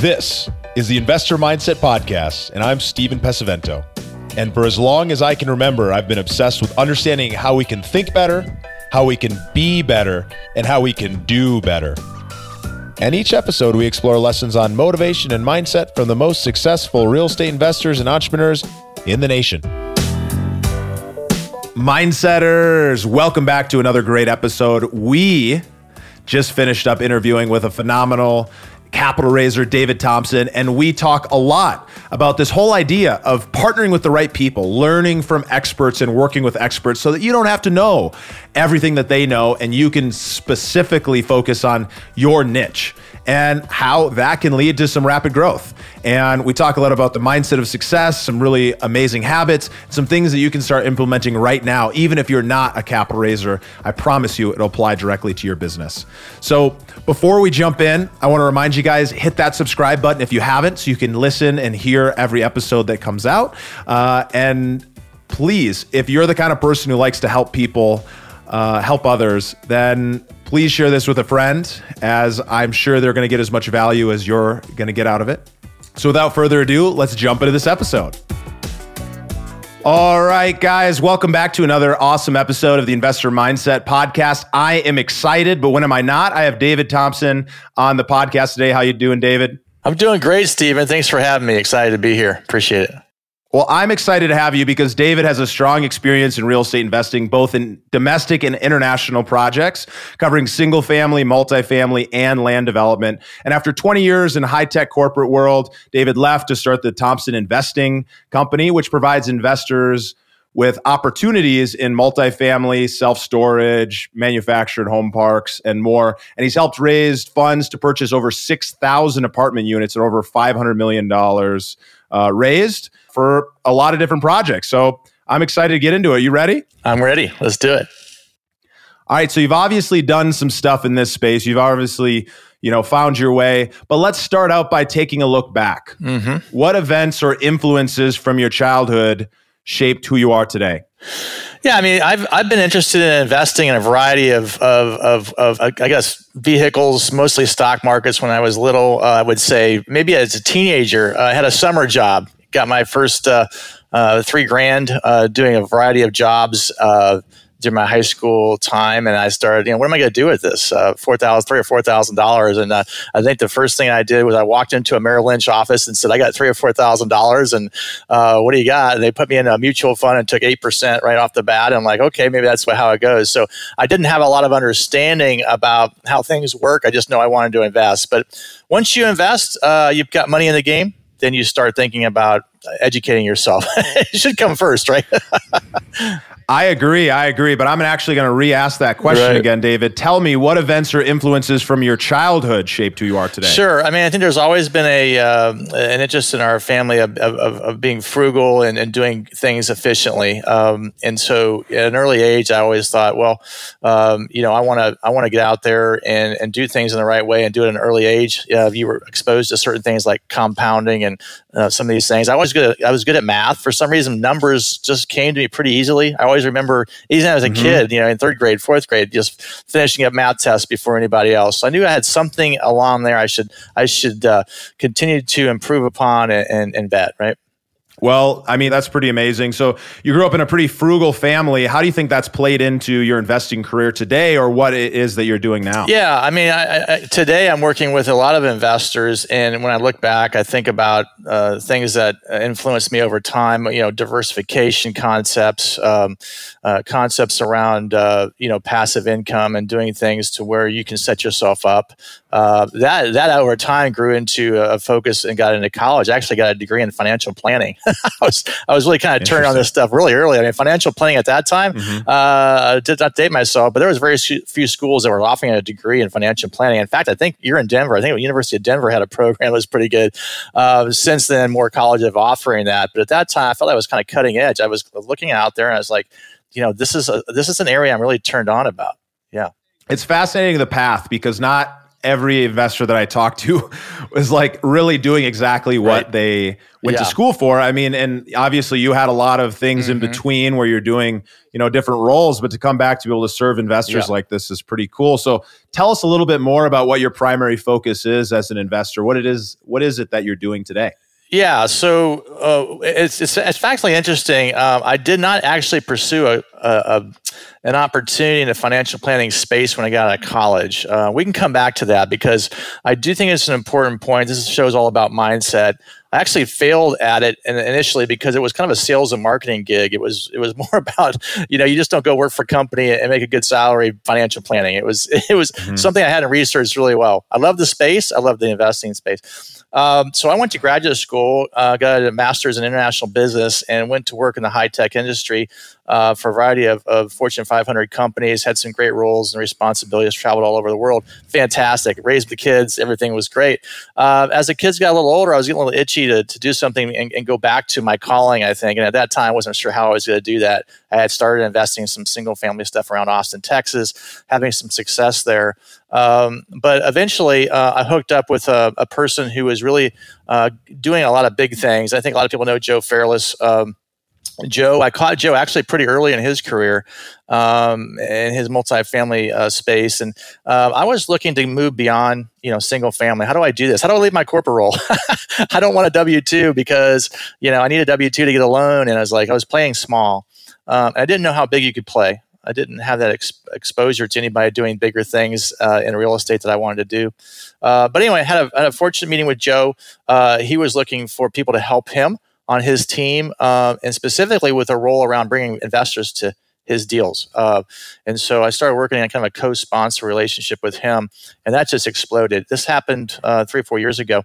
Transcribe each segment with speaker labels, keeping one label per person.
Speaker 1: This is the Investor Mindset Podcast, and I'm Stephen Pesavento. And for as long as I can remember, I've been obsessed with understanding how we can think better, how we can be better, and how we can do better. And each episode, we explore lessons on motivation and mindset from the most successful real estate investors and entrepreneurs in the nation. Mindsetters, welcome back to another great episode. We just finished up interviewing with a phenomenal capital raiser David Thompson, and we talk a lot about this whole idea of partnering with the right people, learning from experts and working with experts so that you don't have to know everything that they know and you can specifically focus on your niche and how that can lead to some rapid growth. And we talk a lot about the mindset of success, some really amazing habits, some things that you can start implementing right now, even if you're not a capital raiser. I promise you it'll apply directly to your business. So before we jump in, I want to remind you guys hit that subscribe button if you haven't, so you can listen and hear every episode that comes out. Uh, and please, if you're the kind of person who likes to help people, uh, help others, then please share this with a friend, as I'm sure they're going to get as much value as you're going to get out of it. So, without further ado, let's jump into this episode. All right, guys, welcome back to another awesome episode of the Investor Mindset Podcast. I am excited, but when am I not? I have David Thompson on the podcast today. How you doing, David?
Speaker 2: I'm doing great, Stephen. Thanks for having me. Excited to be here. Appreciate it.
Speaker 1: Well, I'm excited to have you because David has a strong experience in real estate investing, both in domestic and international projects, covering single family, multifamily, and land development. And after 20 years in high tech corporate world, David left to start the Thompson Investing Company, which provides investors with opportunities in multifamily, self storage, manufactured home parks, and more. And he's helped raise funds to purchase over 6,000 apartment units and over $500 million uh, raised for a lot of different projects. So I'm excited to get into it. You ready?
Speaker 2: I'm ready. Let's do it.
Speaker 1: All right. So you've obviously done some stuff in this space. You've obviously, you know, found your way. But let's start out by taking a look back. Mm-hmm. What events or influences from your childhood shaped who you are today?
Speaker 2: Yeah, I mean, I've I've been interested in investing in a variety of of of, of I guess vehicles, mostly stock markets. When I was little, uh, I would say maybe as a teenager, uh, I had a summer job. Got my first uh, uh three grand uh, doing a variety of jobs uh, during my high school time, and I started, you know, what am I going to do with this? Uh, four thousand, three or four thousand dollars, and uh, I think the first thing I did was I walked into a Merrill Lynch office and said, "I got three or four thousand dollars, and uh, what do you got?" And they put me in a mutual fund and took eight percent right off the bat. And I'm like, okay, maybe that's how it goes. So I didn't have a lot of understanding about how things work. I just know I wanted to invest. But once you invest, uh, you've got money in the game. Then you start thinking about educating yourself. it should come first, right?
Speaker 1: I agree. I agree. But I'm actually going to re ask that question right. again, David. Tell me what events or influences from your childhood shaped who you are today?
Speaker 2: Sure. I mean, I think there's always been a uh, an interest in our family of, of, of being frugal and, and, doing things efficiently. Um, and so at an early age, I always thought, well, um, you know, I want to I want to get out there and, and do things in the right way and do it at an early age. Uh, you were exposed to certain things like compounding and uh, some of these things. I was good. At, I was good at math. For some reason, numbers just came to me pretty easily. I always remember, even as a mm-hmm. kid, you know, in third grade, fourth grade, just finishing up math tests before anybody else. So I knew I had something along there I should I should uh, continue to improve upon and, and, and vet, right?
Speaker 1: Well, I mean, that's pretty amazing. So, you grew up in a pretty frugal family. How do you think that's played into your investing career today, or what it is that you're doing now?
Speaker 2: Yeah, I mean, I, I, today I'm working with a lot of investors, and when I look back, I think about uh, things that influenced me over time. You know, diversification concepts, um, uh, concepts around uh, you know passive income, and doing things to where you can set yourself up. Uh, that that over time grew into a focus and got into college. I actually got a degree in financial planning. I was I was really kind of turned on this stuff really early. I mean, financial planning at that time. Mm-hmm. Uh, did not date myself, but there was very few schools that were offering a degree in financial planning. In fact, I think you're in Denver. I think the University of Denver had a program that was pretty good. Uh, since then, more colleges have offering that, but at that time, I felt I was kind of cutting edge. I was looking out there, and I was like, you know, this is a this is an area I'm really turned on about. Yeah,
Speaker 1: it's fascinating the path because not every investor that I talked to was like really doing exactly what right. they went yeah. to school for. I mean, and obviously you had a lot of things mm-hmm. in between where you're doing, you know, different roles, but to come back to be able to serve investors yeah. like this is pretty cool. So tell us a little bit more about what your primary focus is as an investor. What it is, what is it that you're doing today?
Speaker 2: Yeah, so uh, it's, it's, it's factually interesting. Um, I did not actually pursue a, a, a, an opportunity in the financial planning space when I got out of college. Uh, we can come back to that because I do think it's an important point. This shows all about mindset. I actually failed at it initially because it was kind of a sales and marketing gig. It was it was more about you know you just don't go work for a company and make a good salary financial planning. It was it was mm-hmm. something I hadn't researched really well. I love the space. I love the investing space. Um, so I went to graduate school, uh, got a master's in international business, and went to work in the high tech industry uh, for a variety of, of, Fortune 500 companies. Had some great roles and responsibilities. Traveled all over the world. Fantastic. Raised the kids. Everything was great. Uh, as the kids got a little older, I was getting a little itchy to, to do something and, and, go back to my calling. I think, and at that time, I wasn't sure how I was going to do that. I had started investing in some single family stuff around Austin, Texas, having some success there. Um, but eventually, uh, I hooked up with a, a person who was really uh, doing a lot of big things. I think a lot of people know Joe Fairless. Um, Joe, I caught Joe actually pretty early in his career um, in his multifamily uh, space, and uh, I was looking to move beyond, you know, single family. How do I do this? How do I leave my corporate role? I don't want a W two because you know I need a W two to get a loan, and I was like, I was playing small. Um, I didn't know how big you could play. I didn't have that ex- exposure to anybody doing bigger things uh, in real estate that I wanted to do. Uh, but anyway, I had a, had a, fortunate meeting with Joe. Uh, he was looking for people to help him on his team, uh, and specifically with a role around bringing investors to his deals. Uh, and so I started working on kind of a co-sponsor relationship with him, and that just exploded. This happened uh, three or four years ago.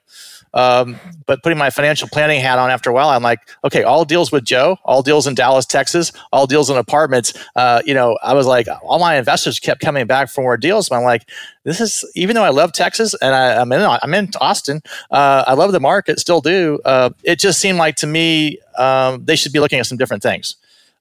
Speaker 2: Um, but putting my financial planning hat on after a while, I'm like, okay, all deals with Joe, all deals in Dallas, Texas, all deals in apartments. Uh, you know, I was like, all my investors kept coming back for more deals. But I'm like, this is even though I love Texas and I, am in I'm in Austin, uh, I love the market, still do. Uh, it just seemed like to me um, they should be looking at some different things.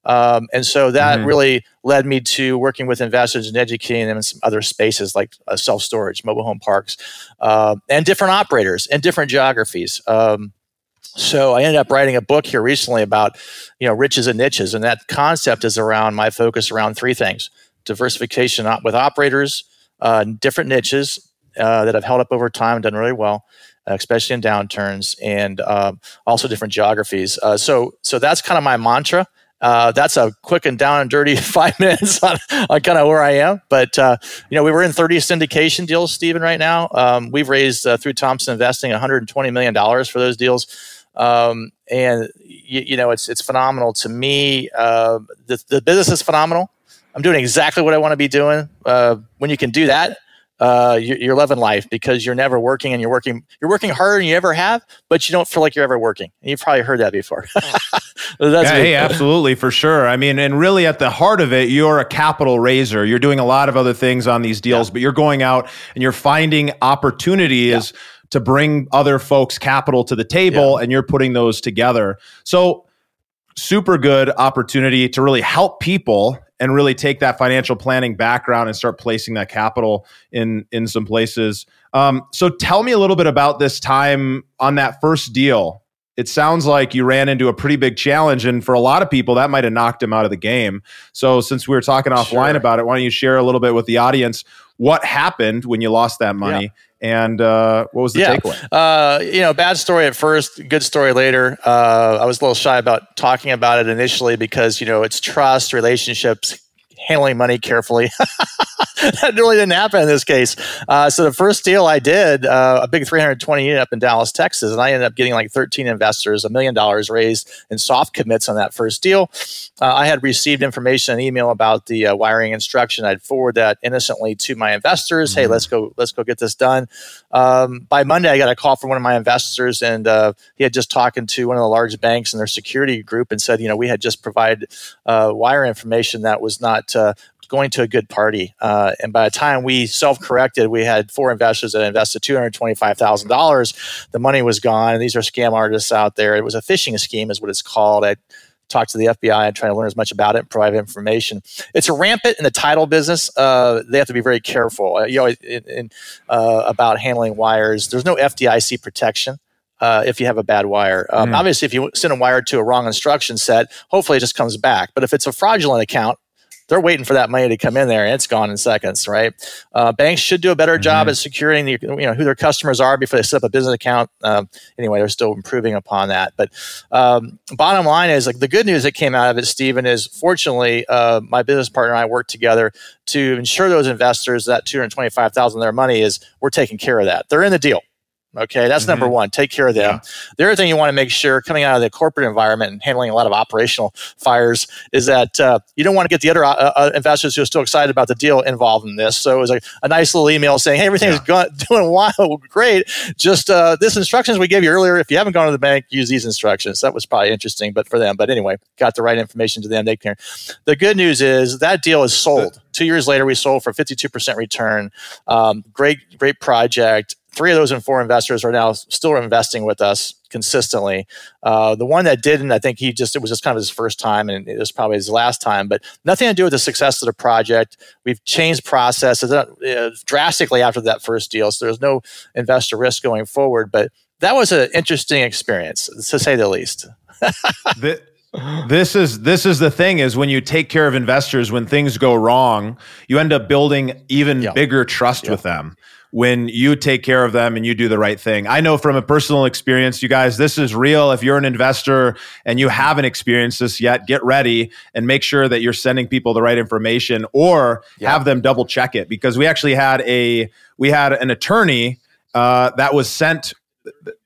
Speaker 2: Um, and so that mm-hmm. really led me to working with investors and educating them in some other spaces like uh, self storage, mobile home parks, uh, and different operators and different geographies. Um, so I ended up writing a book here recently about you know riches and niches, and that concept is around my focus around three things: diversification with operators, uh, different niches uh, that have held up over time, done really well, especially in downturns, and um, also different geographies. Uh, so so that's kind of my mantra. Uh, that's a quick and down and dirty five minutes on, on kind of where I am. But, uh, you know, we were in 30 syndication deals, Stephen, right now. Um, we've raised uh, through Thompson Investing $120 million for those deals. Um, and, you, you, know, it's, it's phenomenal to me. Uh, the, the business is phenomenal. I'm doing exactly what I want to be doing. Uh, when you can do that, uh, you're, you're, loving life because you're never working and you're working you're working harder than you ever have, but you don't feel like you're ever working. You've probably heard that before.
Speaker 1: yeah, hey, absolutely for sure. I mean, and really at the heart of it, you're a capital raiser. You're doing a lot of other things on these deals, yeah. but you're going out and you're finding opportunities yeah. to bring other folks capital to the table, yeah. and you're putting those together. So super good opportunity to really help people and really take that financial planning background and start placing that capital in in some places. Um, so tell me a little bit about this time on that first deal. It sounds like you ran into a pretty big challenge, and for a lot of people, that might have knocked him out of the game. So, since we were talking offline sure. about it, why don't you share a little bit with the audience what happened when you lost that money? Yeah and uh, what was the yeah. takeaway?
Speaker 2: Uh, you know, bad story at first, good story later. Uh, I was a little shy about talking about it initially because you know it's trust, relationships, handling money carefully. that really didn't happen in this case. Uh, so the first deal I did, uh, a big 320 unit up in Dallas, Texas, and I ended up getting like 13 investors, a million dollars raised in soft commits on that first deal. Uh, I had received information, an email about the uh, wiring instruction. I'd forward that innocently to my investors. Mm-hmm. Hey, let's go, let's go get this done. Um, by Monday, I got a call from one of my investors, and uh, he had just talking to one of the large banks in their security group and said, you know, we had just provided uh, wire information that was not going to a good party. Uh, and by the time we self corrected, we had four investors that invested $225,000. The money was gone. These are scam artists out there. It was a phishing scheme, is what it's called. I talked to the FBI and try to learn as much about it and provide information. It's a rampant in the title business. Uh, they have to be very careful. Uh, you know, in, in, uh, about handling wires. There's no FDIC protection. Uh, if you have a bad wire. Um, mm. Obviously, if you send a wire to a wrong instruction set, hopefully it just comes back. But if it's a fraudulent account, they're waiting for that money to come in there and it's gone in seconds, right? Uh, banks should do a better mm-hmm. job at securing the, you know, who their customers are before they set up a business account. Um, anyway, they're still improving upon that. But um, bottom line is like the good news that came out of it, Stephen, is fortunately uh, my business partner and I worked together to ensure those investors that 225,000 of their money is we're taking care of that. They're in the deal. Okay, that's mm-hmm. number one. Take care of them. Yeah. The other thing you want to make sure coming out of the corporate environment and handling a lot of operational fires is that uh, you don't want to get the other uh, uh, investors who are still excited about the deal involved in this. So it was like a nice little email saying, "Hey, everything's yeah. doing wild, great. Just uh, this instructions we gave you earlier. If you haven't gone to the bank, use these instructions." That was probably interesting, but for them. But anyway, got the right information to them. They can. The good news is that deal is sold. Two years later, we sold for 52% return. Um, great, great project three of those and four investors are now still investing with us consistently. Uh, the one that didn't, I think he just, it was just kind of his first time and it was probably his last time, but nothing to do with the success of the project. We've changed processes uh, drastically after that first deal. So there's no investor risk going forward, but that was an interesting experience to say the least.
Speaker 1: the, this is this is the thing is when you take care of investors when things go wrong you end up building even yeah. bigger trust yeah. with them when you take care of them and you do the right thing. I know from a personal experience, you guys, this is real. If you're an investor and you haven't experienced this yet, get ready and make sure that you're sending people the right information or yeah. have them double check it because we actually had a we had an attorney uh, that was sent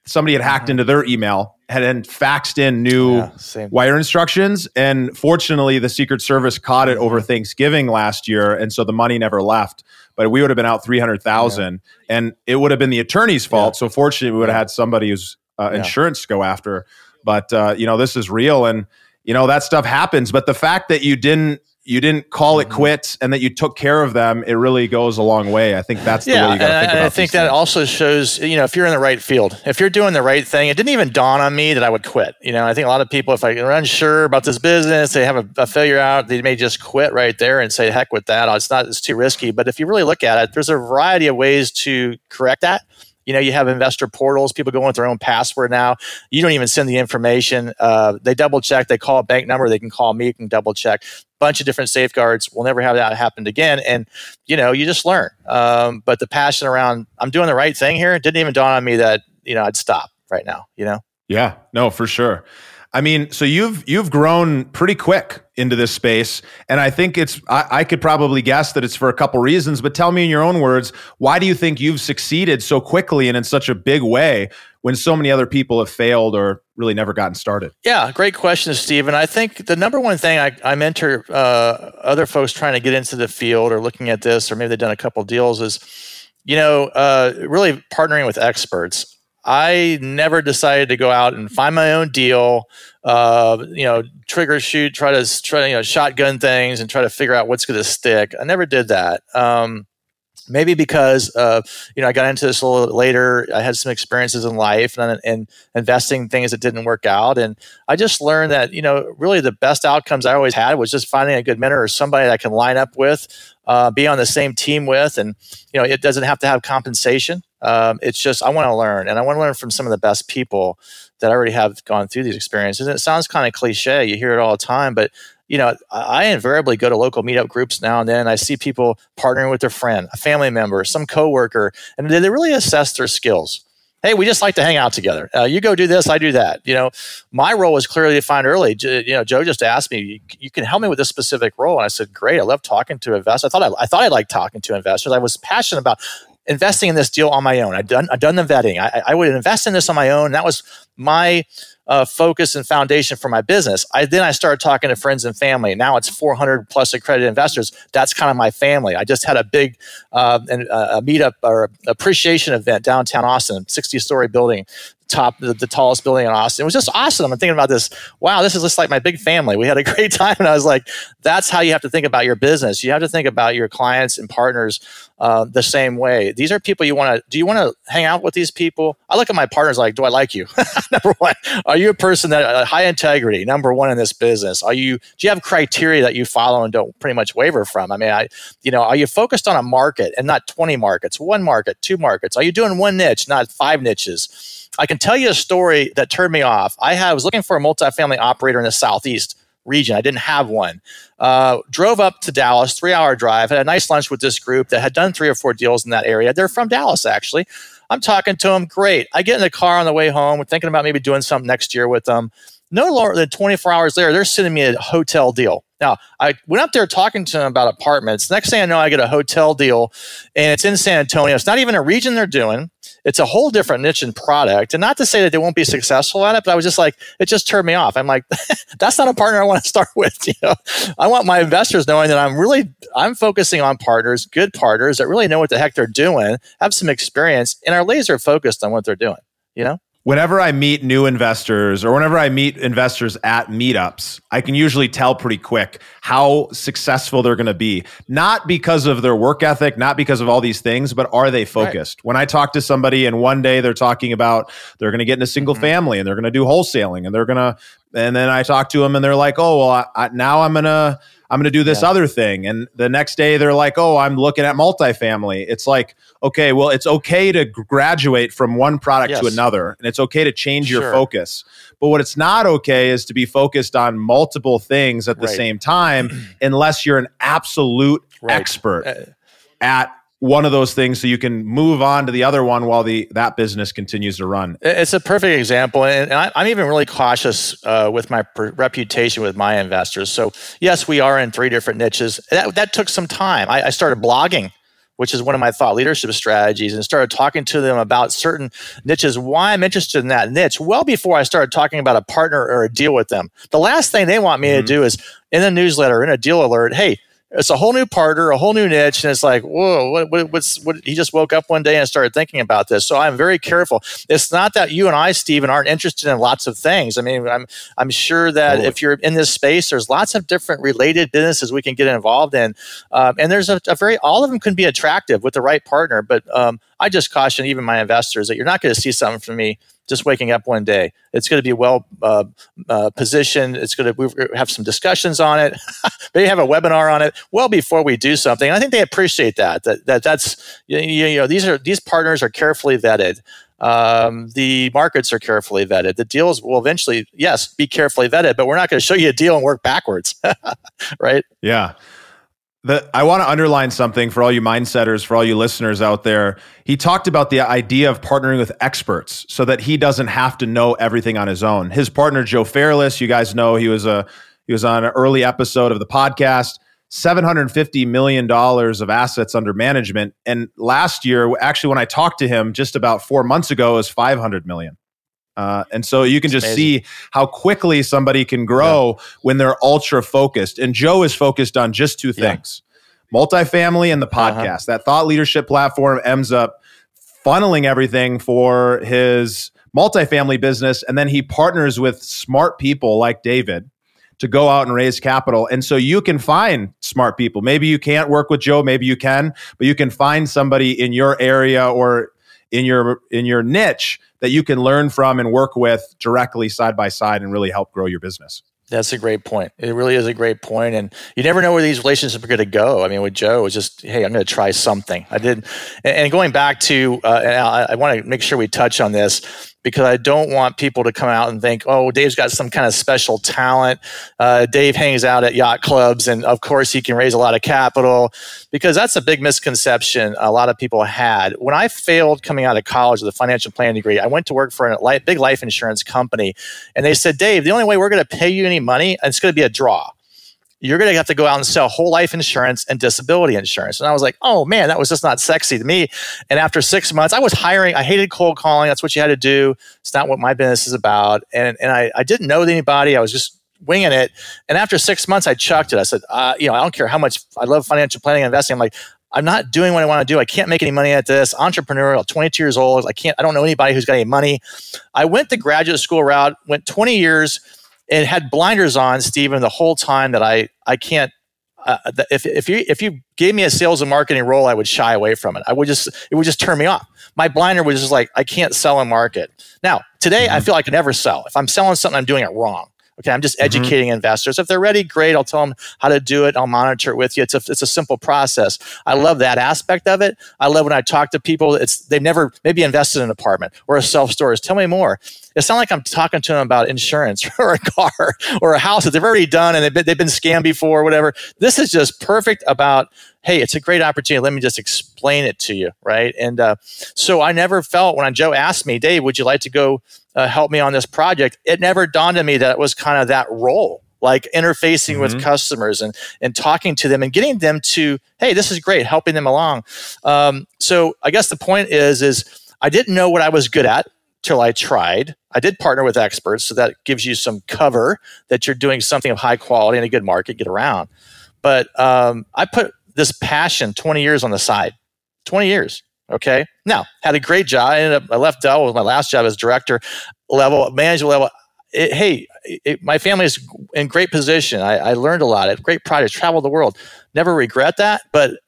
Speaker 1: somebody had hacked mm-hmm. into their email had then faxed in new yeah, wire instructions and fortunately the secret service caught it over mm-hmm. thanksgiving last year and so the money never left but we would have been out 300,000 yeah. and it would have been the attorney's fault. Yeah. So fortunately, we would have had somebody who's uh, insurance go after. But, uh, you know, this is real and, you know, that stuff happens. But the fact that you didn't you didn't call it mm-hmm. quits and that you took care of them, it really goes a long way. I think that's the yeah, way you got to think about
Speaker 2: I think that things. also shows, you know, if you're in the right field, if you're doing the right thing, it didn't even dawn on me that I would quit. You know, I think a lot of people, if are unsure about this business, they have a, a failure out, they may just quit right there and say, heck with that. It's not, it's too risky. But if you really look at it, there's a variety of ways to correct that. You know, you have investor portals. People go with their own password now. You don't even send the information. Uh, they double check. They call a bank number. They can call me. Can double check. Bunch of different safeguards. We'll never have that happen again. And you know, you just learn. Um, but the passion around I'm doing the right thing here didn't even dawn on me that you know I'd stop right now. You know.
Speaker 1: Yeah. No, for sure. I mean, so you've you've grown pretty quick into this space, and I think it's I, I, could probably guess that it's for a couple reasons. But tell me in your own words, why do you think you've succeeded so quickly and in such a big way when so many other people have failed or really never gotten started?
Speaker 2: Yeah, great question, Stephen. I think the number one thing I, I mentor uh, other folks trying to get into the field or looking at this, or maybe they've done a couple deals, is you know uh, really partnering with experts. I never decided to go out and find my own deal, uh, you know, trigger shoot, try to try you know, shotgun things and try to figure out what's going to stick. I never did that. Um, maybe because uh, you know I got into this a little later. I had some experiences in life and, and investing things that didn't work out, and I just learned that you know really the best outcomes I always had was just finding a good mentor or somebody that I can line up with, uh, be on the same team with, and you know it doesn't have to have compensation. Um, it's just I want to learn, and I want to learn from some of the best people that already have gone through these experiences. And it sounds kind of cliche; you hear it all the time, but you know, I invariably go to local meetup groups now and then. I see people partnering with their friend, a family member, some coworker, and they really assess their skills. Hey, we just like to hang out together. Uh, you go do this, I do that. You know, my role was clearly defined early. You know, Joe just asked me, "You can help me with this specific role," and I said, "Great. I love talking to investors. I thought I, I thought I liked talking to investors. I was passionate about investing in this deal on my own. I'd done, I'd done the vetting. I, I would invest in this on my own. That was my uh, focus and foundation for my business. I then I started talking to friends and family. Now it's 400 plus accredited investors. That's kind of my family. I just had a big uh, uh a meetup or appreciation event downtown Austin, 60 story building top the, the, tallest building in Austin. It was just awesome. I'm thinking about this. Wow, this is just like my big family. We had a great time, and I was like, that's how you have to think about your business. You have to think about your clients and partners uh, the same way. These are people you want to. Do you want to hang out with these people? I look at my partners like, do I like you? Number one, are you a person that uh, high integrity, number one in this business? Are you, do you have criteria that you follow and don't pretty much waver from? I mean, I, you know, are you focused on a market and not 20 markets, one market, two markets? Are you doing one niche, not five niches? I can tell you a story that turned me off. I, had, I was looking for a multifamily operator in the Southeast region. I didn't have one. Uh, drove up to Dallas, three hour drive, had a nice lunch with this group that had done three or four deals in that area. They're from Dallas, actually. I'm talking to them. Great. I get in the car on the way home. We're thinking about maybe doing something next year with them. No longer than 24 hours later, they're sending me a hotel deal. Now, I went up there talking to them about apartments. Next thing I know, I get a hotel deal and it's in San Antonio. It's not even a region they're doing. It's a whole different niche and product. And not to say that they won't be successful at it, but I was just like, it just turned me off. I'm like, that's not a partner I want to start with. You know, I want my investors knowing that I'm really, I'm focusing on partners, good partners that really know what the heck they're doing, have some experience, and are laser focused on what they're doing, you know?
Speaker 1: Whenever I meet new investors or whenever I meet investors at meetups, I can usually tell pretty quick how successful they're going to be. Not because of their work ethic, not because of all these things, but are they focused? Right. When I talk to somebody and one day they're talking about they're going to get in a single mm-hmm. family and they're going to do wholesaling and they're going to, and then I talk to them and they're like, oh, well, I, I, now I'm going to, I'm going to do this yeah. other thing. And the next day they're like, oh, I'm looking at multifamily. It's like, okay, well, it's okay to graduate from one product yes. to another, and it's okay to change sure. your focus. But what it's not okay is to be focused on multiple things at the right. same time, unless you're an absolute right. expert uh, at one of those things so you can move on to the other one while the that business continues to run.
Speaker 2: It's a perfect example and I, am even really cautious uh, with my reputation with my investors. So yes we are in three different niches. That, that took some time. I, I started blogging which is one of my thought leadership strategies, and started talking to them about certain niches, why I'm interested in that niche, well before I started talking about a partner or a deal with them. The last thing they want me mm-hmm. to do is in a newsletter, in a deal alert, hey, it's a whole new partner, a whole new niche, and it's like, whoa, what, what, what's what? He just woke up one day and started thinking about this. So I'm very careful. It's not that you and I, Stephen, aren't interested in lots of things. I mean, I'm I'm sure that totally. if you're in this space, there's lots of different related businesses we can get involved in, um, and there's a, a, very all of them can be attractive with the right partner. But um, I just caution even my investors that you're not going to see something from me just waking up one day. It's going to be well uh, uh, positioned. It's going to have some discussions on it. Maybe have a webinar on it well before we do something. I think they appreciate that. That, that that's you, you know these are these partners are carefully vetted. Um, the markets are carefully vetted. The deals will eventually, yes, be carefully vetted, but we're not going to show you a deal and work backwards, right?
Speaker 1: Yeah. The, I want to underline something for all you mindsetters, for all you listeners out there. He talked about the idea of partnering with experts so that he doesn't have to know everything on his own. His partner Joe Fairless, you guys know he was a he was on an early episode of the podcast. $750 million of assets under management. And last year, actually, when I talked to him just about four months ago, it was 500 million. Uh, and so you can just see how quickly somebody can grow yeah. when they're ultra focused. And Joe is focused on just two things yeah. multifamily and the uh-huh. podcast. Uh-huh. That thought leadership platform ends up funneling everything for his multifamily business. And then he partners with smart people like David to go out and raise capital. And so you can find smart people. Maybe you can't work with Joe, maybe you can, but you can find somebody in your area or in your in your niche that you can learn from and work with directly side by side and really help grow your business.
Speaker 2: That's a great point. It really is a great point, and you never know where these relationships are going to go. I mean, with Joe, it was just, hey, I'm going to try something. I did, and going back to, uh, I, I want to make sure we touch on this because I don't want people to come out and think, oh, Dave's got some kind of special talent. Uh, Dave hangs out at yacht clubs, and of course, he can raise a lot of capital because that's a big misconception a lot of people had. When I failed coming out of college with a financial planning degree, I went to work for a big life insurance company, and they said, Dave, the only way we're going to pay you any money, it's going to be a draw you're going to have to go out and sell whole life insurance and disability insurance. And I was like, oh man, that was just not sexy to me. And after six months, I was hiring, I hated cold calling. That's what you had to do. It's not what my business is about. And, and I, I didn't know anybody. I was just winging it. And after six months, I chucked it. I said, uh, you know, I don't care how much I love financial planning and investing. I'm like, I'm not doing what I want to do. I can't make any money at this. Entrepreneurial, 22 years old. I can't, I don't know anybody who's got any money. I went the graduate school route, went 20 years and had blinders on, Stephen, the whole time that I I can't. Uh, if if you if you gave me a sales and marketing role, I would shy away from it. I would just it would just turn me off. My blinder was just like I can't sell and market. Now Today, mm-hmm. I feel like I can never sell. If I'm selling something, I'm doing it wrong. Okay, I'm just mm-hmm. educating mm-hmm. investors. If they're ready, great. I'll tell them how to do it. I'll monitor it with you. It's a it's a simple process. I love that aspect of it. I love when I talk to people. It's they've never maybe invested in an apartment or a self storage. Tell me more. It's not like I'm talking to them about insurance or a car or a house that they've already done and they've been, they've been scammed before or whatever. This is just perfect about hey, it's a great opportunity. Let me just explain it to you, right? And uh, so I never felt when Joe asked me, Dave, would you like to go uh, help me on this project? It never dawned on me that it was kind of that role like interfacing mm-hmm. with customers and and talking to them and getting them to hey this is great helping them along um, so i guess the point is is i didn't know what i was good at till i tried. I did partner with experts so that gives you some cover that you're doing something of high quality in a good market get around. But um, i put this passion 20 years on the side. 20 years okay? Now had a great job. I ended up i left Dell with my last job as director level manager level. It, hey it, my family is in great position. I, I learned a lot. At great projects traveled the world. Never regret that but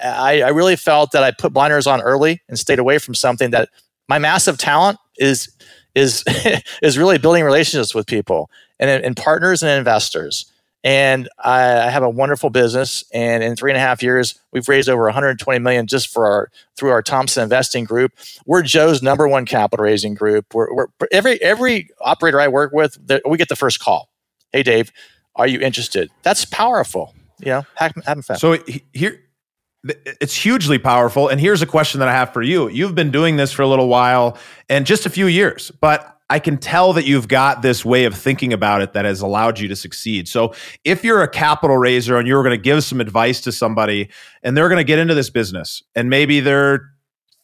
Speaker 2: I, I really felt that i put blinders on early and stayed away from something that my massive talent is is is really building relationships with people and, and partners and investors and I, have a wonderful business. And in three and a half years, we've raised over 120 million just for our through our Thompson Investing Group. We're Joe's number one capital raising group. We're, we're every every operator I work with, we get the first call. Hey, Dave, are you interested? That's powerful. You know, having fun.
Speaker 1: So here. It's hugely powerful. And here's a question that I have for you. You've been doing this for a little while and just a few years, but I can tell that you've got this way of thinking about it that has allowed you to succeed. So, if you're a capital raiser and you're going to give some advice to somebody and they're going to get into this business and maybe they're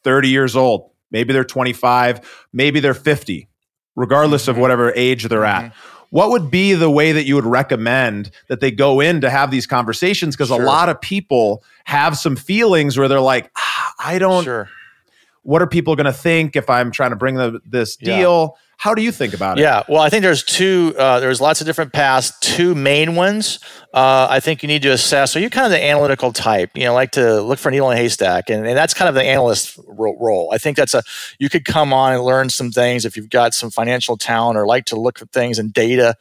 Speaker 1: 30 years old, maybe they're 25, maybe they're 50, regardless mm-hmm. of whatever age they're mm-hmm. at. What would be the way that you would recommend that they go in to have these conversations? Because sure. a lot of people have some feelings where they're like, ah, I don't. Sure. What are people going to think if I'm trying to bring the, this deal? Yeah how do you think about it?
Speaker 2: Yeah, well, I think there's two. Uh, there's lots of different paths. Two main ones. Uh, I think you need to assess. Are you kind of the analytical type? You know, like to look for a needle in a haystack, and, and that's kind of the analyst role. I think that's a. You could come on and learn some things if you've got some financial talent or like to look at things and data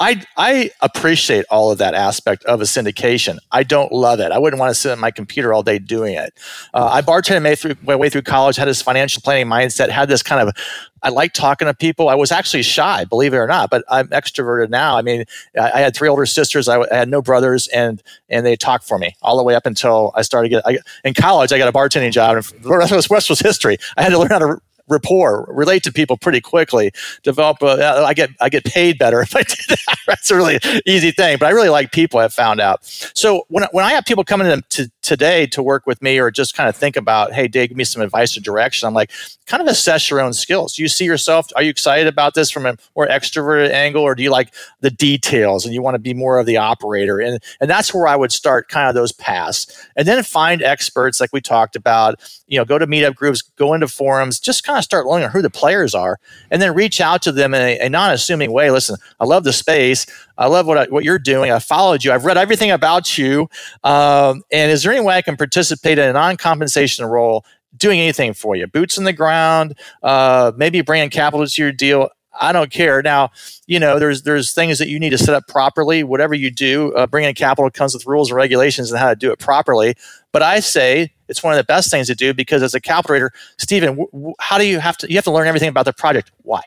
Speaker 2: I I appreciate all of that aspect of a syndication. I don't love it. I wouldn't want to sit at my computer all day doing it. Uh, I bartended my, way through college, had this financial planning mindset, had this kind of. I like talking to people. I was actually shy, believe it or not, but I'm extroverted now. I mean, I, I had three older sisters. I, had no brothers, and and they talked for me all the way up until I started get. I, in college, I got a bartending job, and the rest was history. I had to learn how to rapport, relate to people pretty quickly, develop. A, I get I get paid better if I do that. That's a really easy thing, but I really like people. I've found out. So when when I have people coming in to today to work with me, or just kind of think about, hey, Dave, give me some advice or direction. I'm like, kind of assess your own skills. Do you see yourself? Are you excited about this from a more extroverted angle, or do you like the details and you want to be more of the operator? And and that's where I would start kind of those paths, and then find experts like we talked about. You know, go to meetup groups, go into forums, just kind of start learning who the players are, and then reach out to them in a, a non-assuming way. Listen, I love the space. I love what I, what you're doing. I followed you. I've read everything about you. Um, and is there any way I can participate in a non-compensation role, doing anything for you? Boots in the ground, uh, maybe bringing capital to your deal. I don't care. Now, you know, there's there's things that you need to set up properly. Whatever you do, uh, bringing capital comes with rules and regulations and how to do it properly. But I say it's one of the best things to do because as a calculator, Stephen, w- w- how do you have to? You have to learn everything about the project. Why?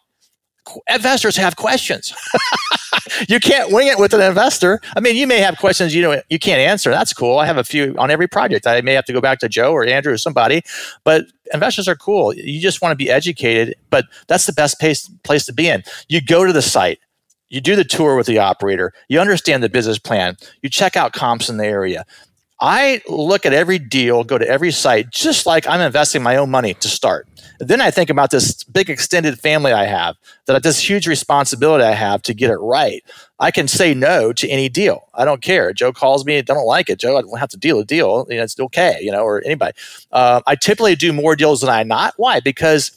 Speaker 2: investors have questions. you can't wing it with an investor. I mean, you may have questions you know you can't answer. That's cool. I have a few on every project. I may have to go back to Joe or Andrew or somebody, but investors are cool. You just want to be educated, but that's the best place place to be in. You go to the site. You do the tour with the operator. You understand the business plan. You check out comps in the area. I look at every deal, go to every site, just like I'm investing my own money to start. Then I think about this big extended family I have, that this huge responsibility I have to get it right. I can say no to any deal. I don't care. Joe calls me, I don't like it. Joe, I don't have to deal a deal. You know, it's okay, you know, or anybody. Uh, I typically do more deals than I not. Why? Because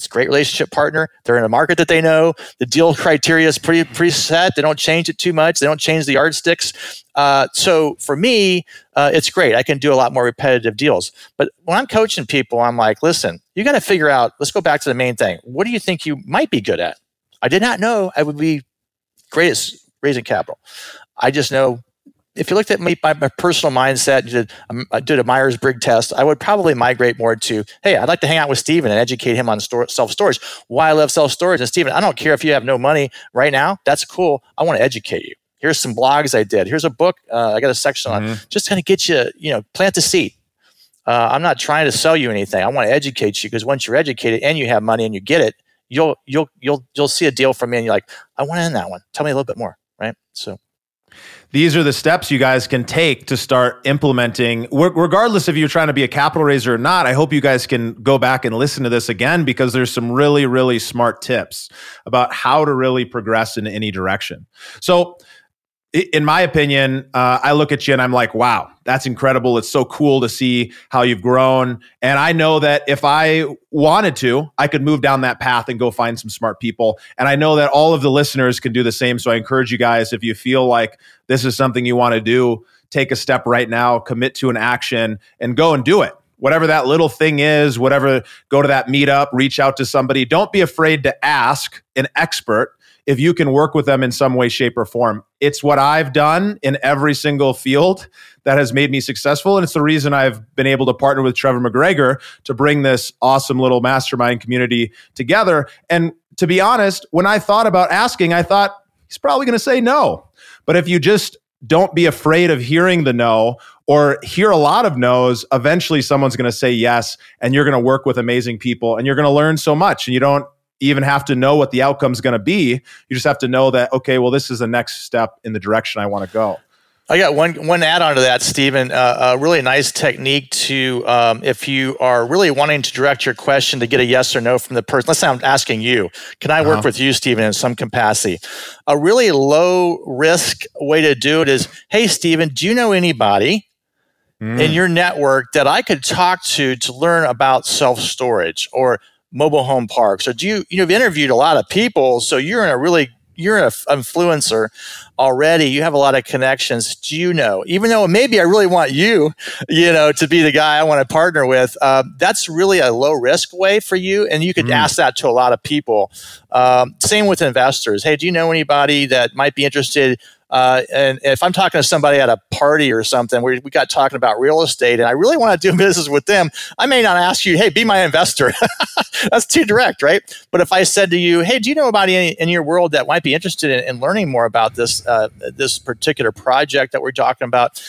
Speaker 2: It's a great relationship partner. They're in a market that they know. The deal criteria is pretty preset. They don't change it too much. They don't change the yardsticks. Uh, so for me, uh, it's great. I can do a lot more repetitive deals. But when I'm coaching people, I'm like, listen, you got to figure out. Let's go back to the main thing. What do you think you might be good at? I did not know I would be great at raising capital. I just know if you looked at me, my, my personal mindset, did, I did a Myers Briggs test, I would probably migrate more to, hey, I'd like to hang out with Stephen and educate him on store, self storage. Why I love self storage. And Stephen, I don't care if you have no money right now. That's cool. I want to educate you. Here's some blogs I did. Here's a book. Uh, I got a section mm-hmm. on just kind of get you, you know, plant the seed. Uh, I'm not trying to sell you anything. I want to educate you because once you're educated and you have money and you get it, you'll you'll you'll you'll see a deal from me and you're like, I want to end that one. Tell me a little bit more, right? So
Speaker 1: these are the steps you guys can take to start implementing. Regardless if you're trying to be a capital raiser or not i hope you guys can go back and listen to this again because there's some really really smart tips about how to really progress in any direction. So in my opinion, uh, I look at you and I'm like, wow, that's incredible. It's so cool to see how you've grown. And I know that if I wanted to, I could move down that path and go find some smart people. And I know that all of the listeners can do the same. So I encourage you guys, if you feel like this is something you want to do, take a step right now, commit to an action, and go and do it. Whatever that little thing is, whatever, go to that meetup, reach out to somebody. Don't be afraid to ask an expert if you can work with them in some way, shape, or form. It's what I've done in every single field that has made me successful. And it's the reason I've been able to partner with Trevor McGregor to bring this awesome little mastermind community together. And to be honest, when I thought about asking, I thought he's probably going to say no. But if you just don't be afraid of hearing the no or hear a lot of no's eventually someone's going to say yes and you're going to work with amazing people and you're going to learn so much and you don't even have to know what the outcome is going to be. You just have to know that, okay, well, this is the next step in the direction I want to go.
Speaker 2: I got one one add on to that, Stephen. Uh, a really nice technique to um, if you are really wanting to direct your question to get a yes or no from the person. Let's say I'm asking you, can I work uh-huh. with you, Stephen, in some capacity? A really low risk way to do it is, hey, Stephen, do you know anybody mm. in your network that I could talk to to learn about self storage or mobile home parks. Or do you you know you've interviewed a lot of people so you're in a really you're an influencer already. You have a lot of connections. Do you know? Even though maybe i really want you you know to be the guy i want to partner with uh, that's really a low risk way for you and you could mm. ask that to a lot of people. Um, same with investors. Hey do you know anybody that might be interested uh, and if I'm talking to somebody at a party or something where we got talking about real estate and I really want to do business with them, I may not ask you, hey, be my investor. That's too direct, right? But if I said to you, hey, do you know about any in your world that might be interested in, in learning more about this uh, this particular project that we're talking about?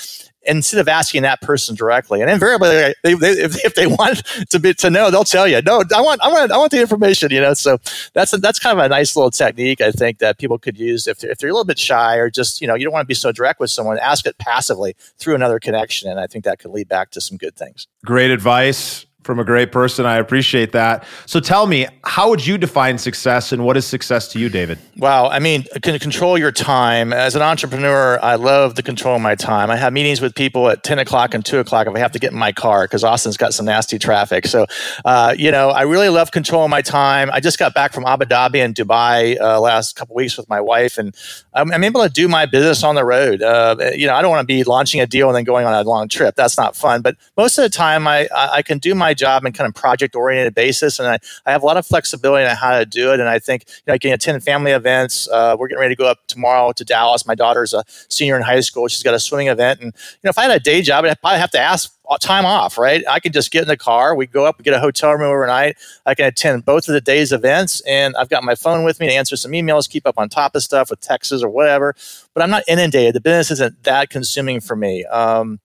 Speaker 2: instead of asking that person directly. And invariably, they, they, if, if, they want to be to know, they'll tell you. No, I want, I want, I want the information. You know, so that's a, that's kind of a nice little technique I think that people could use if they're, if they're a little bit shy or just you know you don't want to be so direct with someone. Ask it passively through another connection, and I think that could lead back to some good things.
Speaker 1: Great advice from a great person. I appreciate that. So tell me, how would you define success and what is success to you, David?
Speaker 2: Wow. I mean, can control your time. As an entrepreneur, I love the control my time. I have meetings with people at 10 o'clock and 2 o'clock if I have to get in my car because Austin's got some nasty traffic. So, uh, you know, I really love controlling my time. I just got back from Abu Dhabi and Dubai uh, last couple weeks with my wife, and I'm, I'm, able to do my business on the road. Uh, you know, I don't want to be launching a deal and then going on a long trip. That's not fun. But most of the time, I, I can do my my job in kind of project oriented basis, and I, I have a lot of flexibility on how to do it. And I think you know, I can attend family events. Uh, we're getting ready to go up tomorrow to Dallas. My daughter's a senior in high school. She's got a swimming event, and you know, if I had a day job, I'd probably have to ask time off, right? I could just get in the car. We go up, we get a hotel room overnight. I can attend both of the day's events, and I've got my phone with me to answer some emails, keep up on top of stuff with texts or whatever. But I'm not inundated. The business isn't that consuming for me. Um,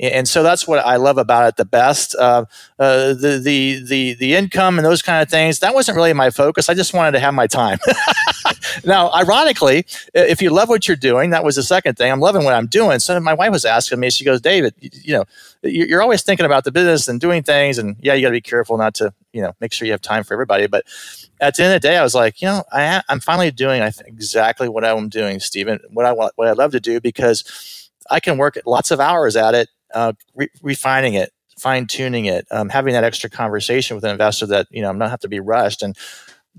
Speaker 2: and so that's what I love about it the best. Uh, uh, the the the the income and those kind of things that wasn't really my focus. I just wanted to have my time. now, ironically, if you love what you're doing, that was the second thing. I'm loving what I'm doing. So my wife was asking me. She goes, David, you know, you're always thinking about the business and doing things, and yeah, you got to be careful not to you know make sure you have time for everybody. But at the end of the day, I was like, you know, I, I'm finally doing exactly what I'm doing, Stephen. What I want, what I love to do because I can work lots of hours at it uh, re- refining it, fine tuning it, um, having that extra conversation with an investor that you know I'm not have to be rushed. And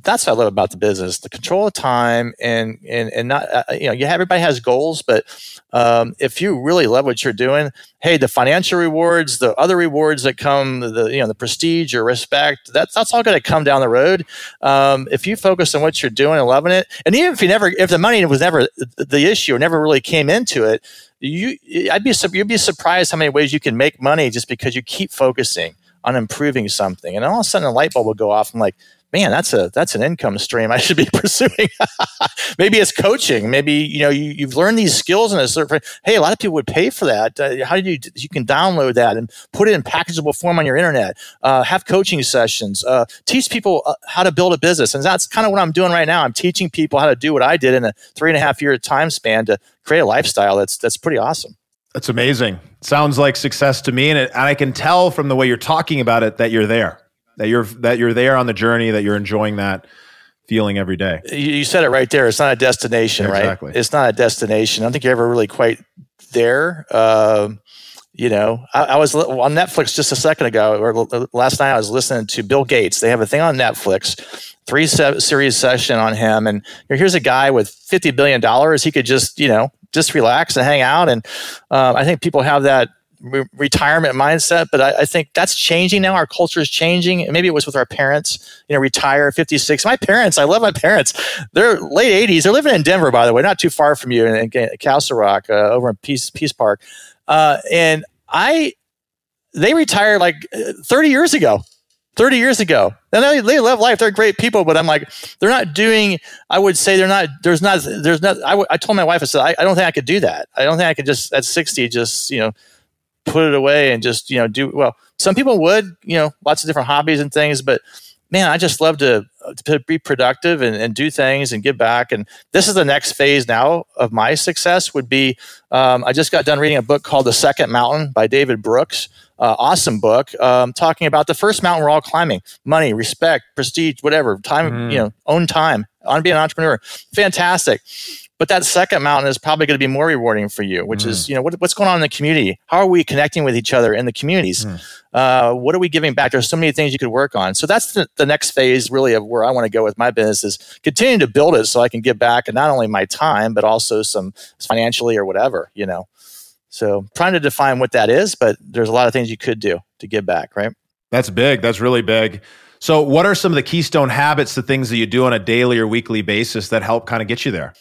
Speaker 2: that's what I love about the business: the control of time, and and and not uh, you know, yeah, everybody has goals, but um, if you really love what you're doing, hey, the financial rewards, the other rewards that come, the you know, the prestige or respect, that's that's all going to come down the road. Um, if you focus on what you're doing and loving it, and even if you never, if the money was never the issue never really came into it, you, I'd be you'd be surprised how many ways you can make money just because you keep focusing on improving something, and all of a sudden a light bulb will go off. I'm like man, that's a that's an income stream I should be pursuing. maybe it's coaching. Maybe you know you, have learned these skills in a certain. Hey, a lot of people would pay for that. Uh, how do you you can download that and put it in packageable form on your internet? Uh, have coaching sessions. Uh, teach people uh, how to build a business, and that's kind of what I'm doing right now. I'm teaching people how to do what I did in a three and a half year time span to create a lifestyle that's that's pretty awesome.
Speaker 1: That's amazing. Sounds like success to me, and, it, and I can tell from the way you're talking about it that you're there that you're that you're there on the journey that you're enjoying that feeling every day.
Speaker 2: You, said it right there. It's not a destination yeah, exactly. right it's not a destination. I don't think you're ever really quite there. Um, you know I, I, was on netflix just a second ago or last night i was listening to bill gates. They have a thing on netflix three se- series session on him and here's a guy with 50 billion dollars. He could just you know just relax and hang out. And uh, i think people have that re- retirement mindset, but I, I, think that's changing now. Our culture is changing. Maybe it was with our parents, you know, retire 56. My parents, I love my parents. They're late 80s. They're living in Denver, by the way, not too far from you in, in Castle Rock uh, over in Peace, Peace Park. Uh, and I, they retired like uh, 30 years ago. 30 years ago. And they, they love life. They're great people, but I'm like, they're not doing, I would say they're not, there's not, there's not, I, w- I told my wife, I said, I, I don't think I could do that. I don't think I could just at 60, just, you know, put it away and just you know do well some people would you know lots of different hobbies and things but man i just love to, to be productive and, and do things and give back. And this is the next phase now of my success would be um, i just got done reading a book called the second mountain by david brooks uh, awesome book um, talking about the first mountain we're all climbing money respect prestige whatever time mm. you know own time on being an entrepreneur. Fantastic but that second mountain is probably going to be more rewarding for you, which mm. is, you know, what, what's going on in the community? How are we connecting with each other in the communities? Mm. Uh, what are we giving back? There's so many things you could work on. So that's the, the next phase, really, of where I want to go with my business is continue to build it so I can give back and not only my time, but also some financially or whatever, you know. So trying to define what that is, but there's a lot of things you could do to give back, right?
Speaker 1: That's big. That's really big. So, what are some of the keystone habits, the things that you do on a daily or weekly basis that help kind of get you there?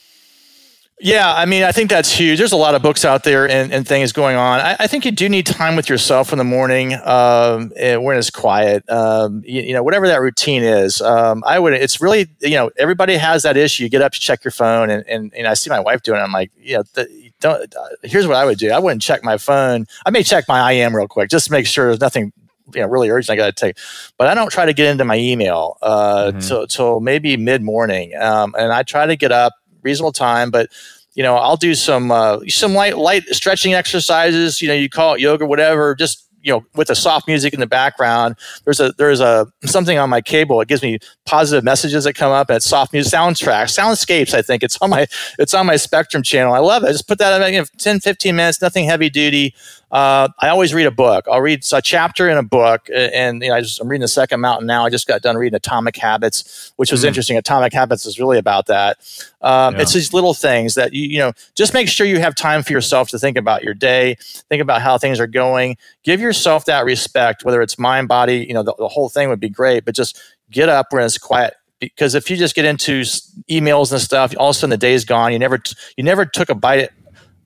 Speaker 2: Yeah, I mean, I think that's huge. There's a lot of books out there and, and things going on. I, I, think you do need time with yourself in the morning um, when it's quiet. Um, you, you, know, whatever that routine is. Um, I would. It's really you know everybody has that issue. You get up, you check your phone, and and, and I see my wife doing. it. I'm like, you know, the, don't. Uh, here's what I would do. I wouldn't check my phone. I may check my IM real quick just to make sure there's nothing you know really urgent I got to take. But I don't try to get into my email uh, mm-hmm. till, till maybe mid morning, um, and I try to get up reasonable time, but you know, I'll do some uh, some light light stretching exercises. You know, you call it yoga, whatever. Just you know, with the soft music in the background. There's a there's a something on my cable. It gives me positive messages that come up, and it's soft music soundtracks, soundscapes. I think it's on my it's on my Spectrum channel. I love it. I just put that in you know, 10, 15 minutes, nothing heavy duty. Uh, I always read a book. I'll read a chapter in a book, and you know, I am reading the Second Mountain now. I just got done reading Atomic Habits, which was mm. interesting. Atomic Habits is really about that. Um, yeah. It's these little things that you you know just make sure you have time for yourself to think about your day, think about how things are going. Give yourself that respect, whether it's mind, body. You know, the, the whole thing would be great, but just get up when it's quiet because if you just get into emails and stuff, all of a sudden the day's gone. You never, you never took a bite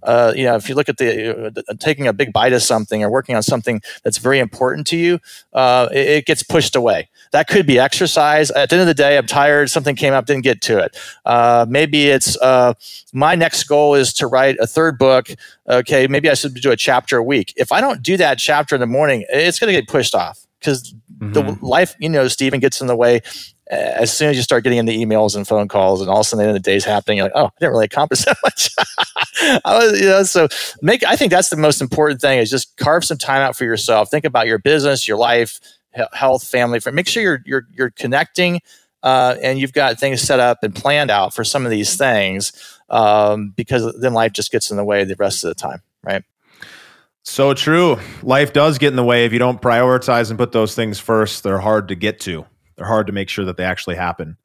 Speaker 2: uh, you know, if you look at the uh, taking a big bite of something or working on something that's very important to you, uh, it, it, gets pushed away. That could be exercise. At the end of the day, I'm tired. Something came up, didn't get to it. Uh, maybe it's uh, my next goal is to write a third book. Okay, maybe I should do a chapter a week. If I don't do that chapter in the morning, it's going to get pushed off because mm-hmm. the life, you know, Stephen gets in the way as soon as you start getting into emails and phone calls and all of a sudden the, the day's happening, you're like, oh, I didn't really accomplish that much. I was, you know, so make, I think that's the most important thing is just carve some time out for yourself. Think about your business, your life, health, family, make sure you're, you're, you're connecting uh, and you've got things set up and planned out for some of these things um, because then life just gets in the way the rest of the time. Right.
Speaker 1: So true. Life does get in the way if you don't prioritize and put those things first. They're hard to get to. They're hard to make sure that they actually happen.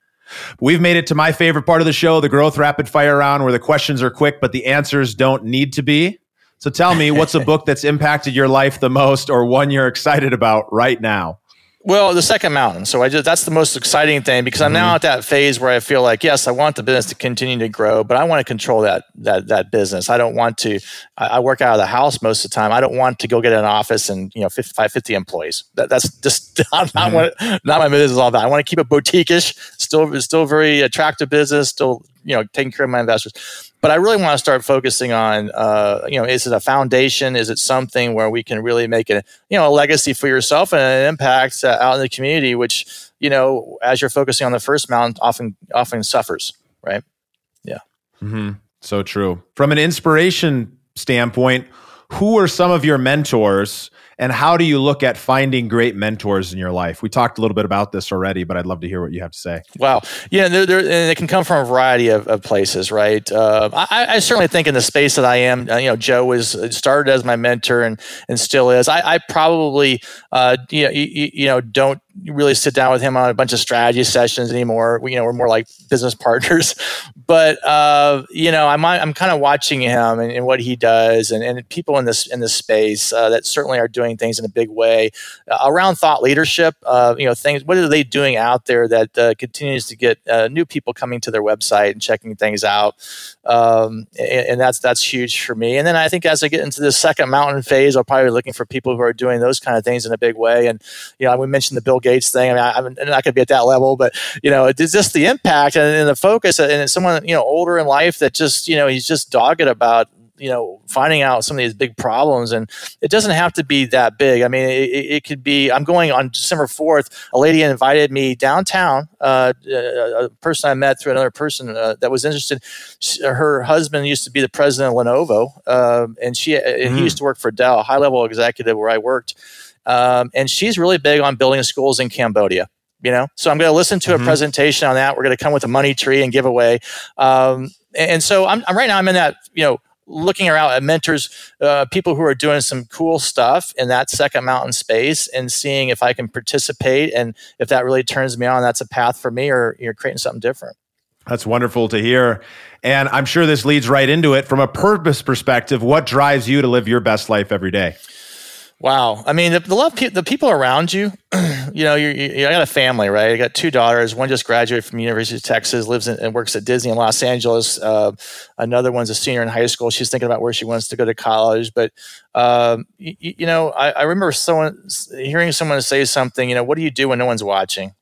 Speaker 1: We've made it to my favorite part of the show, the growth rapid fire round, where the questions are quick, but the answers don't need to be. So tell me, what's a book that's impacted your life the most or one you're excited about right now?
Speaker 2: Well, the second mountain. So I just that's the most exciting thing because I'm mm-hmm. now at that phase where I feel like yes, I want the business to continue to grow, but I want to control that that that business. I don't want to. I, I work out of the house most of the time. I don't want to go get an office and you know 55, 50 employees. That, that's just not, mm-hmm. not what not my business is all about. I want to keep it boutique-ish, still still very attractive business, still you know taking care of my investors but I really want to start focusing on, uh, you know, is it a foundation? Is it something where we can really make a, you know, a legacy for yourself and an impact uh, out in the community, which, you know, as you're focusing on the first mountain, often often suffers, right? Yeah.
Speaker 1: Mm-hmm. So true. From an inspiration standpoint, who are some of your mentors and how do you look at finding great mentors in your life? We talked a little bit about this already, but I'd love to hear what you have to say.
Speaker 2: Wow. Yeah, they're, they're, and it can come from a variety of, of places, right? Uh, I, I, certainly think in the space that I am, uh, you know, Joe was started as my mentor and, and still is. I, I probably, uh, you, know, you, you know, don't really sit down with him on a bunch of strategy sessions anymore. We, you know, we're more like business partners. But uh, you know, I'm I'm kind of watching him and, and, what he does, and, and people in this in this space uh, that certainly are doing things in a big way uh, around thought leadership. Uh, you know, things. What are they doing out there that uh, continues to get uh, new people coming to their website and checking things out? Um, and, and, that's that's huge for me. And then I think as I get into the second mountain phase, I'll probably be looking for people who are doing those kind of things in a big way. And you know, we mentioned the Bill Gates thing. I mean, I, am not going to be at that level, but you know, it's just the impact and, and the focus, and it's someone you know older in life that just you know he's just dogged about you know finding out some of these big problems and it doesn't have to be that big i mean it, it could be i'm going on december 4th a lady invited me downtown uh, a person i met through another person uh, that was interested she, her husband used to be the president of lenovo uh, and she mm. he used to work for dell high level executive where i worked um, and she's really big on building schools in Cambodia. You know, so I'm going to listen to mm-hmm. a presentation on that. We're going to come with a money tree and give away. Um, and so I'm, I'm, right now. I'm in that you know looking around at mentors, uh, people who are doing some cool stuff in that second mountain space, and seeing if I can participate and if that really turns me on. That's a path for me, or you're creating something different.
Speaker 1: That's wonderful to hear. And I'm sure this leads right into it. From a purpose perspective, what drives you to live your best life every day?
Speaker 2: Wow. I mean, the, the love, pe- the people around you, you know, you, I got a family, right? I got two daughters. One just graduated from University of Texas, lives in, and works at Disney in Los Angeles. Uh, another one's a senior in high school. She's thinking about where she wants to go to college. But, um, you, you, know, I, I remember someone hearing someone say something, you know, what do you do when no one's watching?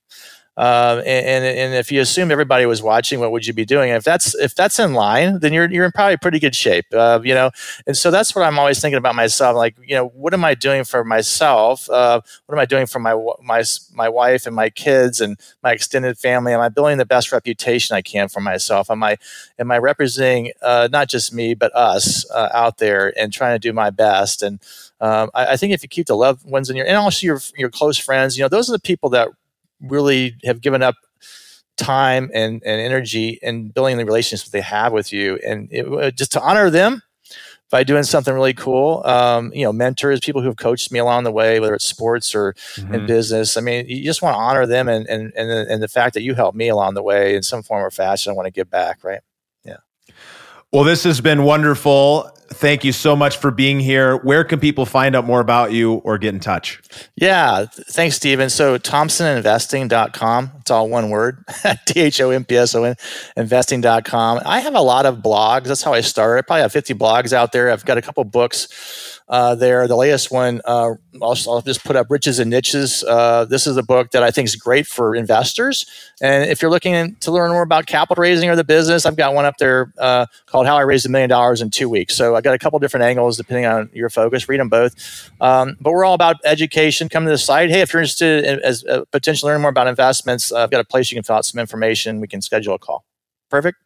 Speaker 2: Uh, and, and if you assume everybody was watching, what would you be doing? And if that's if that's in line, then you're you're in probably pretty good shape, uh, you know. And so that's what I'm always thinking about myself. Like, you know, what am I doing for myself? Uh, what am I doing for my my my wife and my kids and my extended family? Am I building the best reputation I can for myself? Am I am I representing uh, not just me but us uh, out there and trying to do my best? And um, I, I, think if you keep the loved ones in your and also your your close friends, you know, those are the people that really have given up time and, and energy in building the relationships they have with you. And it, uh, just to honor them by doing something really cool um, you know mentors people who have coached me along the way whether it's sports or mm-hmm. in business. I mean you just want to honor them and, and, and, the, and the fact that you helped me along the way in some form or fashion i want to give back right
Speaker 1: well this has been wonderful thank you so much for being here. Where can people find out more about you or get in touch?
Speaker 2: Yeah, thanks, Stephen. So, thompsoninvesting.com. It's all one word T H O M P S O N, investing.com. I have a lot of blogs. That's how I started. I probably have 50 blogs out there. I've got a couple books uh, there. The latest one, uh, I'll, I'll, just put up Riches and Niches. Uh, this is a book that I think is great for investors. And if you're looking to learn more about capital raising or the business, I've got one up there uh, called How I Raised a Million Dollars in Two Weeks. So I've got a couple different angles depending on your focus. Read them both. Um, but we're all about education. Come to the site. Hey, if you're interested in as, uh, potentially learning more about investments, uh, I've got a place you can fill out some information. We can schedule a call. Perfect.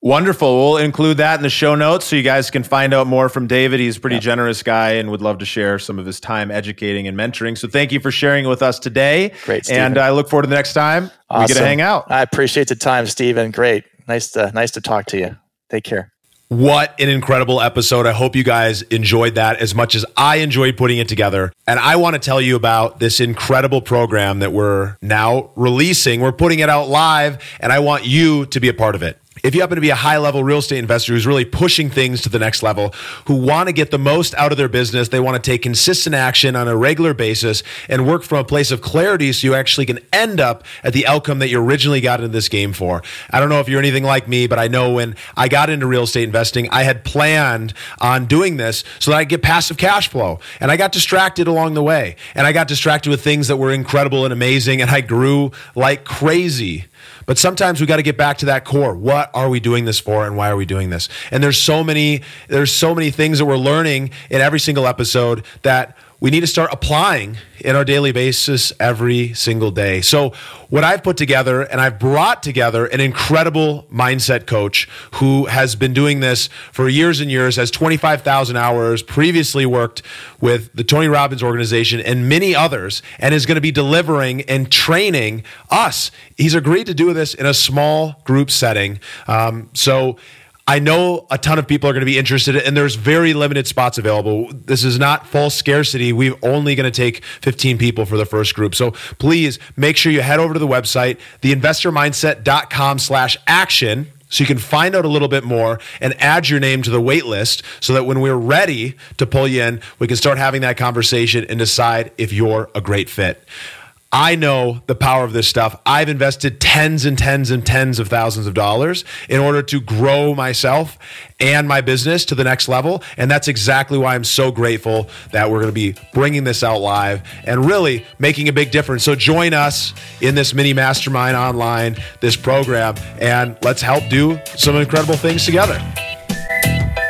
Speaker 1: Wonderful. We'll include that in the show notes so you guys can find out more from David. He's a pretty generous guy and would love to share some of his time educating and mentoring. So thank you for sharing it with us today.
Speaker 2: Great. Stephen.
Speaker 1: And I look forward to the next time awesome. we get to hang out.
Speaker 2: I appreciate the time, Stephen. Great. Nice to nice to talk to you. Take care.
Speaker 1: What an incredible episode. I hope you guys enjoyed that as much as I enjoyed putting it together. And I want to tell you about this incredible program that we're now releasing. We're putting it out live, and I want you to be a part of it if you happen to be a high level real estate investor who's really pushing things to the next level, who want to get the most out of their business, they want to take consistent action on a regular basis and work from a place of clarity so you actually can end up at the outcome that you originally got into this game for. I don't know if you're anything like me, but I know when I got into real estate investing, I had planned on doing this so that I get passive cash flow. And I got distracted along the way. And I got distracted with things that were incredible and amazing. And I grew like crazy. But sometimes we got to get back to that core. What are we doing this for and why are we doing this? And there's so many there's so many things that we're learning in every single episode that we need to start applying in our daily basis every single day. So, what I've put together and I've brought together an incredible mindset coach who has been doing this for years and years, has 25,000 hours, previously worked with the Tony Robbins organization and many others, and is going to be delivering and training us. He's agreed to do this in a small group setting. Um, so, I know a ton of people are going to be interested, and there's very limited spots available. This is not false scarcity. We're only going to take 15 people for the first group. So please make sure you head over to the website, theinvestormindset.com slash action. So you can find out a little bit more and add your name to the wait list so that when we're ready to pull you in, we can start having that conversation and decide if you're a great fit. I know the power of this stuff. I've invested tens and tens and tens of thousands of dollars in order to grow myself and my business to the next level. And that's exactly why I'm so grateful that we're going to be bringing this out live and really making a big difference. So join us in this mini mastermind online, this program, and let's help do some incredible things together.